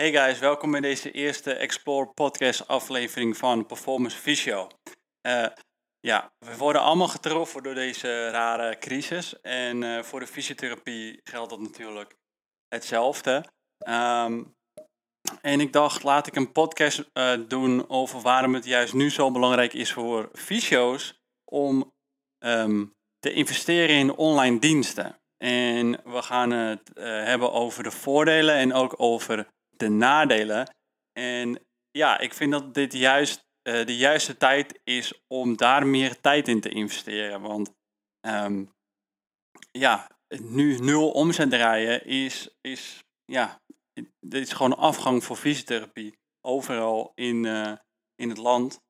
Hey guys, welkom bij deze eerste Explore podcast aflevering van Performance Physio. Uh, ja, we worden allemaal getroffen door deze rare crisis en uh, voor de fysiotherapie geldt dat natuurlijk hetzelfde. Um, en ik dacht, laat ik een podcast uh, doen over waarom het juist nu zo belangrijk is voor fysio's om um, te investeren in online diensten. En we gaan het hebben over de voordelen en ook over de nadelen. En ja, ik vind dat dit juist uh, de juiste tijd is om daar meer tijd in te investeren. Want um, ja, nu nul omzet draaien is, is, ja, dit is gewoon afgang voor fysiotherapie. Overal in, uh, in het land.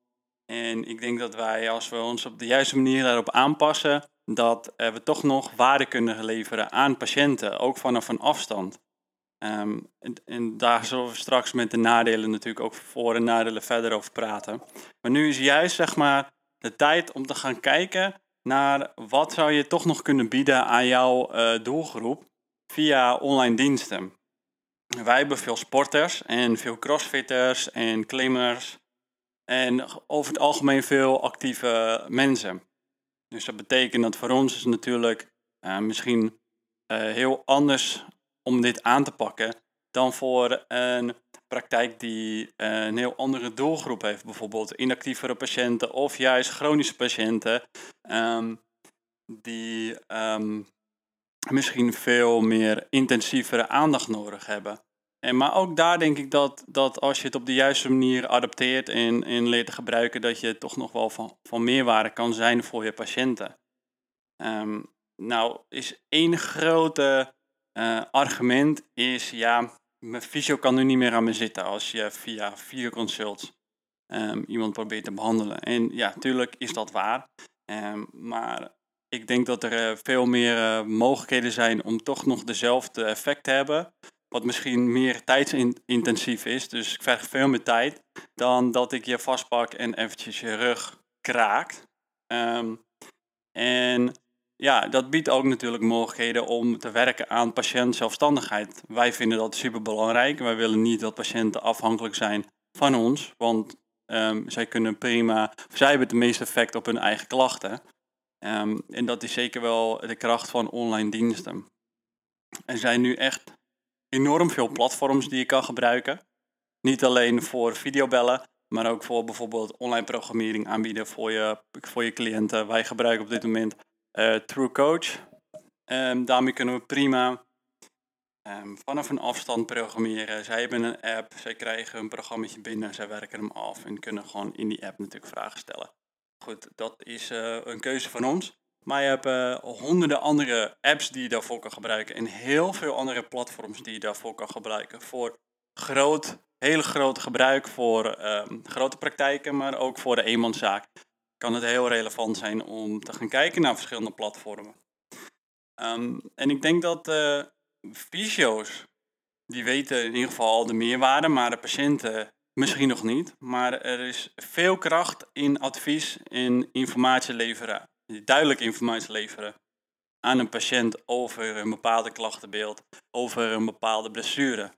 En ik denk dat wij, als we ons op de juiste manier daarop aanpassen, dat uh, we toch nog waarde kunnen leveren aan patiënten, ook vanaf een afstand. Um, en, daar zullen we straks met de nadelen natuurlijk ook voor- en nadelen verder over praten. Maar nu is juist zeg maar de tijd om te gaan kijken naar wat zou je toch nog kunnen bieden aan jouw uh, doelgroep via online diensten. Wij hebben veel sporters en veel crossfitters en klimmers en over het algemeen veel actieve mensen. Dus dat betekent dat voor ons is natuurlijk uh, misschien uh, heel anders om dit aan te pakken dan voor een praktijk die eh, een heel andere doelgroep heeft. Bijvoorbeeld inactievere patiënten of juist chronische patiënten um, die um, misschien veel meer intensievere aandacht nodig hebben. En, maar ook daar denk ik dat, dat als je het op de juiste manier adapteert en, en leert te gebruiken, dat je toch nog wel van, van meerwaarde kan zijn voor je patiënten. Um, nou, is één grote uh, argument is, ja, mijn fysio kan nu niet meer aan me zitten als je via videoconsults um, iemand probeert te behandelen. En ja, natuurlijk is dat waar. Um, maar ik denk dat er uh, veel meer uh, mogelijkheden zijn om toch nog dezelfde effect te hebben. Wat misschien meer tijdsintensief is. Dus ik verg veel meer tijd dan dat ik je vastpak en eventjes je rug kraakt. Um, en ja, dat biedt ook natuurlijk mogelijkheden om te werken aan patiëntzelfstandigheid. Wij vinden dat super belangrijk. Wij willen niet dat patiënten afhankelijk zijn van ons, want um, zij kunnen prima, zij hebben het meeste effect op hun eigen klachten. Um, en dat is zeker wel de kracht van online diensten. Er zijn nu echt enorm veel platforms die je kan gebruiken. Niet alleen voor videobellen, maar ook voor bijvoorbeeld online programmering aanbieden voor je, voor je cliënten. Wij gebruiken op dit moment uh, True Coach. Um, daarmee kunnen we prima um, vanaf een afstand programmeren. Zij hebben een app, zij krijgen een programma binnen, zij werken hem af en kunnen gewoon in die app natuurlijk vragen stellen. Goed, dat is uh, een keuze van ons. Maar je hebt honderden andere apps die je daarvoor kan gebruiken en heel veel andere platforms die je daarvoor kan gebruiken. Voor groot, heel groot gebruik voor um, grote praktijken, maar ook voor de eenmanszaak kan het heel relevant zijn om te gaan kijken naar verschillende platformen. Um, en ik denk dat uh, fysio's, die weten in ieder geval al de meerwaarde, maar de patiënten misschien nog niet. Maar er is veel kracht in advies en informatie leveren, duidelijk informatie leveren aan een patiënt over een bepaalde klachtenbeeld, over een bepaalde blessure.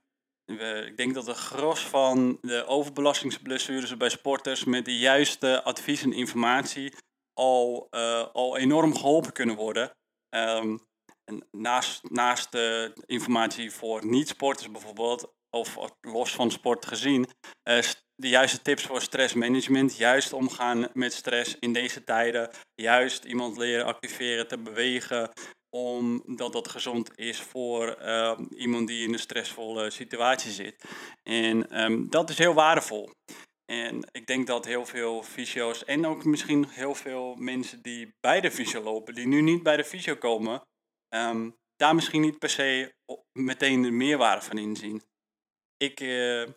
Ik denk dat de gros van de overbelastingsblessures bij sporters met de juiste advies en informatie al, uh, al enorm geholpen kunnen worden. Um, en naast, naast de informatie voor niet-sporters bijvoorbeeld, of los van sport gezien, uh, de juiste tips voor stressmanagement, juist omgaan met stress in deze tijden, juist iemand leren activeren, te bewegen, omdat dat gezond is voor uh, iemand die in een stressvolle situatie zit. En um, dat is heel waardevol. En ik denk dat heel veel fysio's en ook misschien heel veel mensen die bij de fysio lopen, die nu niet bij de fysio komen, um, daar misschien niet per se meteen de meerwaarde van inzien. Ik uh,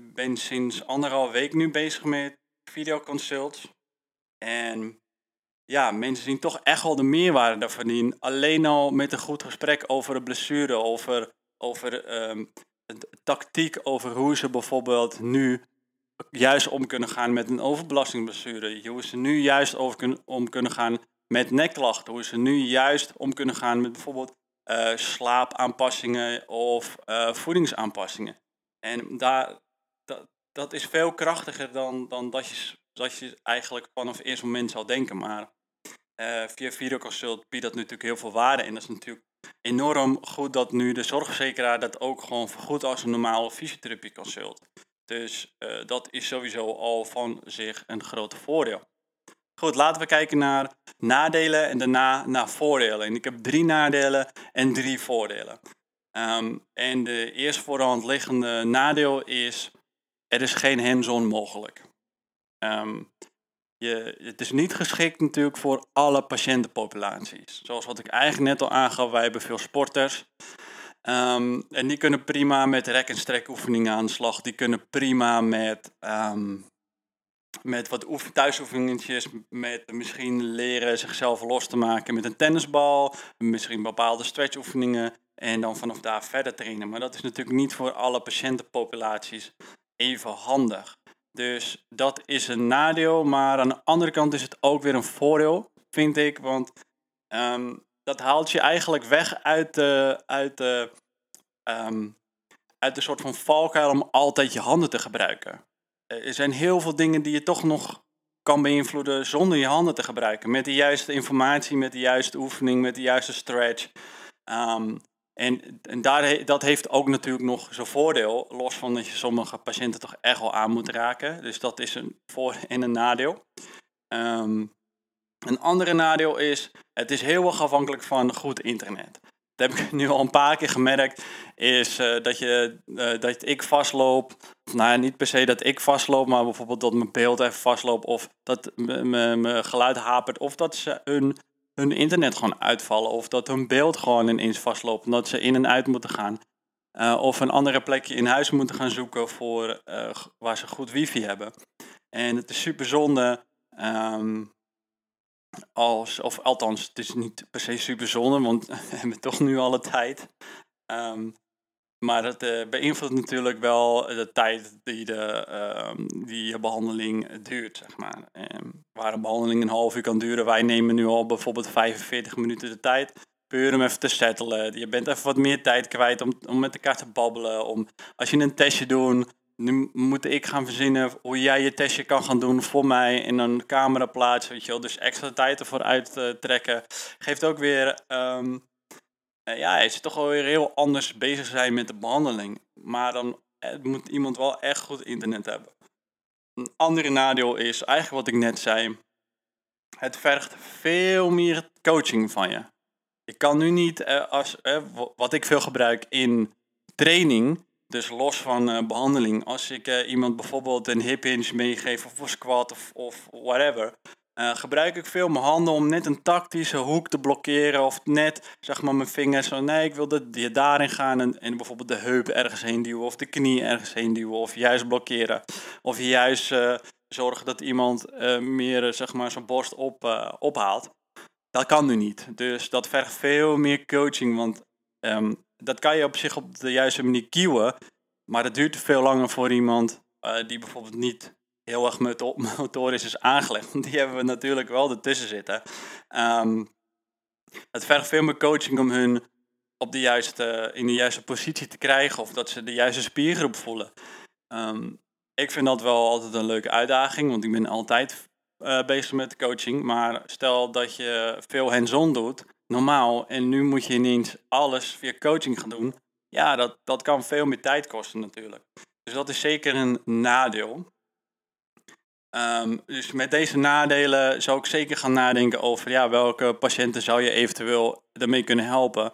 ben sinds anderhalf week nu bezig met videoconsults. En ja, mensen zien toch echt wel de meerwaarde daarvan in. Alleen al met een goed gesprek over een blessure, over, over um, tactiek, over hoe ze bijvoorbeeld nu juist om kunnen gaan met een overbelastingblessure. Hoe ze nu juist over kun, om kunnen gaan met nekklachten. Hoe ze nu juist om kunnen gaan met bijvoorbeeld uh, slaapaanpassingen of uh, voedingsaanpassingen. En daar, dat, dat is veel krachtiger dan, dan dat, je, dat je eigenlijk vanaf het eerste moment zou denken. Maar uh, via videoconsult biedt dat natuurlijk heel veel waarde. En dat is natuurlijk enorm goed dat nu de zorgverzekeraar dat ook gewoon vergoedt als een normale fysiotherapieconsult. Dus uh, dat is sowieso al van zich een groot voordeel. Goed, laten we kijken naar nadelen en daarna naar voordelen. En ik heb drie nadelen en drie voordelen. Um, en de eerst voor de hand liggende nadeel is, er is geen hands-on mogelijk. Um, je, het is niet geschikt natuurlijk voor alle patiëntenpopulaties. Zoals wat ik eigenlijk net al aangaf, wij hebben veel sporters. Um, en die kunnen prima met rek- en strekoefeningen aan de slag. Die kunnen prima met, um, met wat oefen, met misschien leren zichzelf los te maken met een tennisbal, misschien bepaalde stretchoefeningen en dan vanaf daar verder trainen. Maar dat is natuurlijk niet voor alle patiëntenpopulaties even handig. Dus dat is een nadeel, maar aan de andere kant is het ook weer een voordeel, vind ik. Want um, dat haalt je eigenlijk weg uit de, uit de, um, uit de soort van valkuil om altijd je handen te gebruiken. Er zijn heel veel dingen die je toch nog kan beïnvloeden zonder je handen te gebruiken. Met de juiste informatie, met de juiste oefening, met de juiste stretch. Um, en, en daar, dat heeft ook natuurlijk nog zijn voordeel, los van dat je sommige patiënten toch echt wel aan moet raken. Dus dat is een voor- en een nadeel. Um, een andere nadeel is, het is heel erg afhankelijk van goed internet. Dat heb ik nu al een paar keer gemerkt, is uh, dat, je, uh, dat ik vastloop. Nou ja, niet per se dat ik vastloop, maar bijvoorbeeld dat mijn beeld even vastloopt. Of dat mijn geluid hapert. Of dat ze een hun internet gewoon uitvallen. Of dat hun beeld gewoon ineens vastloopt. Omdat ze in en uit moeten gaan. Uh, of een andere plekje in huis moeten gaan zoeken voor, uh, waar ze goed wifi hebben. En het is super zonde. Um, als, of althans, het is niet per se super zonde, want we hebben toch nu alle tijd. Um, maar dat uh, beïnvloedt natuurlijk wel de tijd die, de, uh, die je behandeling duurt, zeg maar. Waar een behandeling een half uur kan duren, wij nemen nu al bijvoorbeeld 45 minuten de tijd. Puur om even te settelen. Je bent even wat meer tijd kwijt om, om met elkaar te babbelen. Om, als je een testje doet, nu moet ik gaan verzinnen hoe jij je testje kan gaan doen voor mij in een camera plaatsen, weet je wel. Dus extra tijd ervoor uittrekken. Geeft ook weer... Um, uh, ja, is toch wel weer heel anders bezig zijn met de behandeling. Maar dan eh, moet iemand wel echt goed internet hebben. Een andere nadeel is eigenlijk wat ik net zei. Het vergt veel meer coaching van je. Ik kan nu niet, eh, als, eh, wat ik veel gebruik in training, dus los van behandeling, als ik iemand bijvoorbeeld een hip hinge meegeef of een squat of, of whatever, uh, gebruik ik veel mijn handen om net een tactische hoek te blokkeren. Of net, zeg maar, mijn vingers zo, nee, ik wil dat je daarin gaan. En, en bijvoorbeeld de heup ergens heen duwen. Of de knie ergens heen duwen. Of juist blokkeren. Of juist uh, zorgen dat iemand uh, meer, zeg maar, zijn borst op, ophaalt. Dat kan nu niet. Dus dat vergt veel meer coaching. Want um, dat kan je op zich op de juiste manier kieuwen. Maar dat duurt veel langer voor iemand die bijvoorbeeld niet heel erg motorisch is aangelegd. Want die hebben we natuurlijk wel ertussen zitten. Um, het vergt veel meer coaching om hun op de juiste, in de juiste positie te krijgen. Of dat ze de juiste spiergroep voelen. Um, ik vind dat wel altijd een leuke uitdaging. Want ik ben altijd uh, bezig met coaching. Maar stel dat je veel hands-on doet. Normaal. En nu moet je ineens alles via coaching gaan doen. Ja, dat, dat kan veel meer tijd kosten natuurlijk. Dus dat is zeker een nadeel. Um, dus met deze nadelen zou ik zeker gaan nadenken over ja, welke patiënten zou je eventueel ermee kunnen helpen.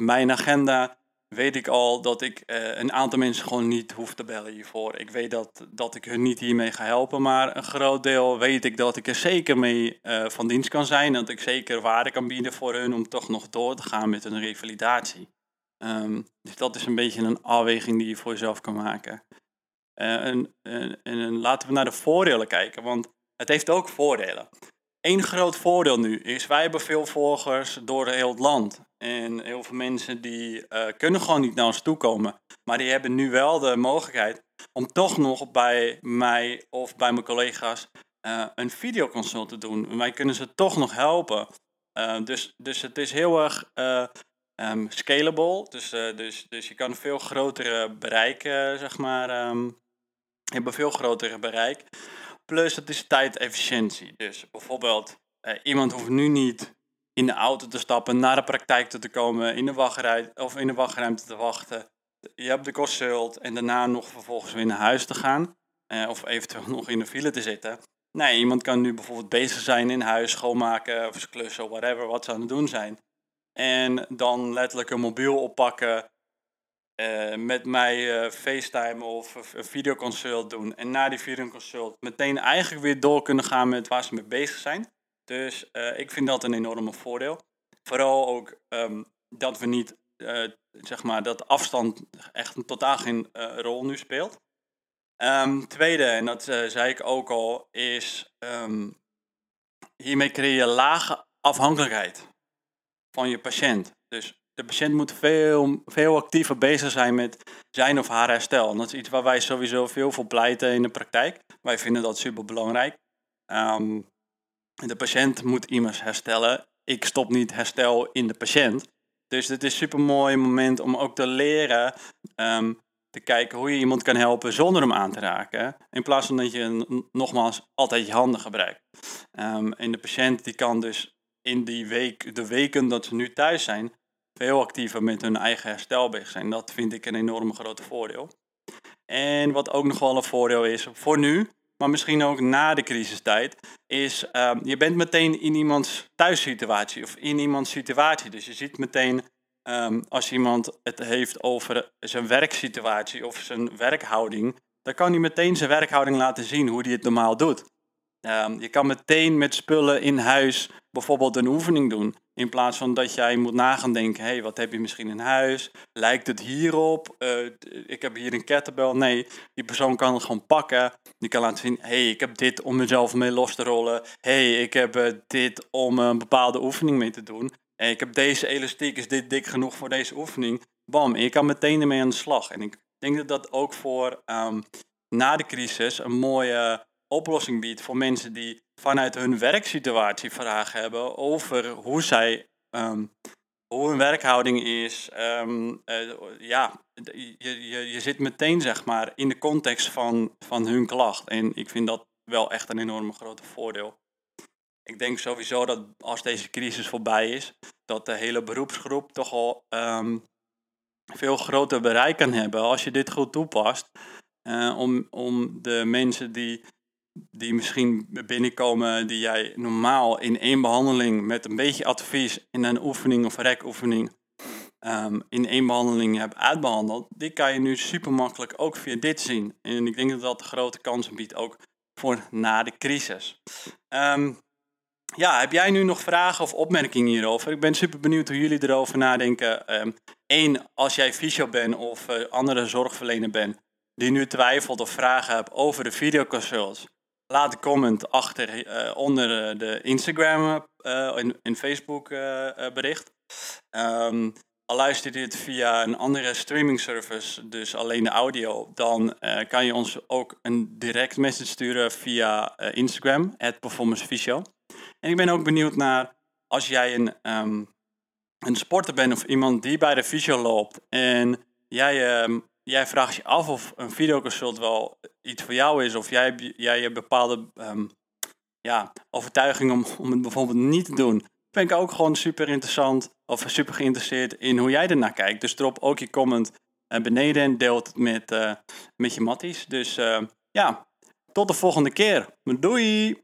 Mijn agenda weet ik al dat ik uh, een aantal mensen gewoon niet hoef te bellen hiervoor. Ik weet dat, dat ik hun niet hiermee ga helpen, maar een groot deel weet ik dat ik er zeker mee uh, van dienst kan zijn. Dat ik zeker waarde kan bieden voor hun om toch nog door te gaan met hun revalidatie. Um, dus dat is een beetje een afweging die je voor jezelf kan maken. Uh, en, en, en, laten we naar de voordelen kijken, want het heeft ook voordelen. Eén groot voordeel nu is, wij hebben veel volgers door heel het land. En heel veel mensen die uh, kunnen gewoon niet naar ons toe komen. Maar die hebben nu wel de mogelijkheid om toch nog bij mij of bij mijn collega's uh, een videoconsult te doen. Wij kunnen ze toch nog helpen. dus, dus het is heel erg ehm, scalable. Dus, dus, dus je kan veel grotere bereik, zeg maar. Um, een veel grotere bereik. Plus het is tijdefficiëntie. Dus bijvoorbeeld, iemand hoeft nu niet in de auto te stappen, naar de praktijk te komen, in de wachtrij of in de wachtruimte te wachten. Je hebt de consult en daarna nog vervolgens weer naar huis te gaan. of eventueel nog in de file te zitten. Nee, iemand kan nu bijvoorbeeld bezig zijn in huis, schoonmaken of klussen, whatever, wat ze aan het doen zijn. En dan letterlijk een mobiel oppakken, uh, met mij uh, FaceTime of een videoconsult doen. En na die videoconsult meteen eigenlijk weer door kunnen gaan met waar ze mee bezig zijn. Dus uh, ik vind dat een enorme voordeel. Vooral ook um, dat we niet, zeg maar, dat afstand echt totaal geen rol nu speelt. Um, tweede, en dat zei ik ook al, is um, hiermee creëer je lage afhankelijkheid van je patiënt. Dus de patiënt moet veel, veel actiever bezig zijn met zijn of haar herstel. En dat is iets waar wij sowieso veel voor pleiten in de praktijk. Wij vinden dat super belangrijk. Um, de patiënt moet immers herstellen. Ik stop niet herstel in de patiënt. Dus dit is een super mooi moment om ook te leren um, te kijken hoe je iemand kan helpen zonder hem aan te raken. In plaats van dat je nogmaals altijd je handen gebruikt. Um, en de patiënt die kan dus in die week, de weken dat ze nu thuis zijn, veel actiever met hun eigen herstel bezig zijn. Dat vind ik een enorm grote voordeel. En wat ook nog wel een voordeel is voor nu, maar misschien ook na de crisistijd, is um, je bent meteen in iemands thuissituatie of in iemands situatie. Dus je ziet meteen um, als iemand het heeft over zijn werksituatie of zijn werkhouding, dan kan hij meteen zijn werkhouding laten zien hoe hij het normaal doet. Um, je kan meteen met spullen in huis bijvoorbeeld een oefening doen. In plaats van dat jij moet nagaan denken, hé, hey, wat heb je misschien in huis? Lijkt het hierop? Uh, ik heb hier een kettlebell. Nee, die persoon kan het gewoon pakken. Die kan laten zien, hé, hey, ik heb dit om mezelf mee los te rollen. Hé, hey, ik heb uh, dit om een bepaalde oefening mee te doen. En ik heb deze elastiek, is dit dik genoeg voor deze oefening? Bam, je kan meteen ermee aan de slag. En ik denk dat dat ook voor um, na de crisis een mooie oplossing biedt voor mensen die vanuit hun werksituatie vragen hebben over hoe zij, um, hoe hun werkhouding is. Um, uh, ja, je, je, je zit meteen zeg maar in de context van, van hun klacht. En ik vind dat wel echt een enorme grote voordeel. Ik denk sowieso dat als deze crisis voorbij is, dat de hele beroepsgroep toch al um, veel groter bereik kan hebben als je dit goed toepast. Uh, om, om de mensen die, die misschien binnenkomen, die jij normaal in één behandeling met een beetje advies in een oefening of rekoefening um, in één behandeling hebt uitbehandeld, die kan je nu super makkelijk ook via dit zien. En ik denk dat dat grote kansen biedt ook voor na de crisis. Um, ja, heb jij nu nog vragen of opmerkingen hierover? Ik ben super benieuwd hoe jullie erover nadenken. Eén, ehm, als jij fysio bent of uh, andere zorgverlener bent, die nu twijfelt of vragen hebt over de videoconsults, laat een comment achter uh, onder eh, de Instagram en, en Facebook bericht. Um, al luister je het via een andere streaming service, dus alleen de audio, dan kan je ons ook een direct message sturen via Instagram, @performancevisio. En ik ben ook benieuwd naar als jij een, um, een sporter bent of iemand die bij de fysio loopt en jij, um, jij vraagt je af of een videoconsult wel iets voor jou is of jij, jij hebt bepaalde um, ja, overtuiging om, om het bijvoorbeeld niet te doen. Ben ik ook gewoon super interessant of super geïnteresseerd in hoe jij ernaar kijkt. Dus drop ook je comment uh, beneden en deel het met, uh, met je matties. Dus uh, ja, tot de volgende keer. Doei!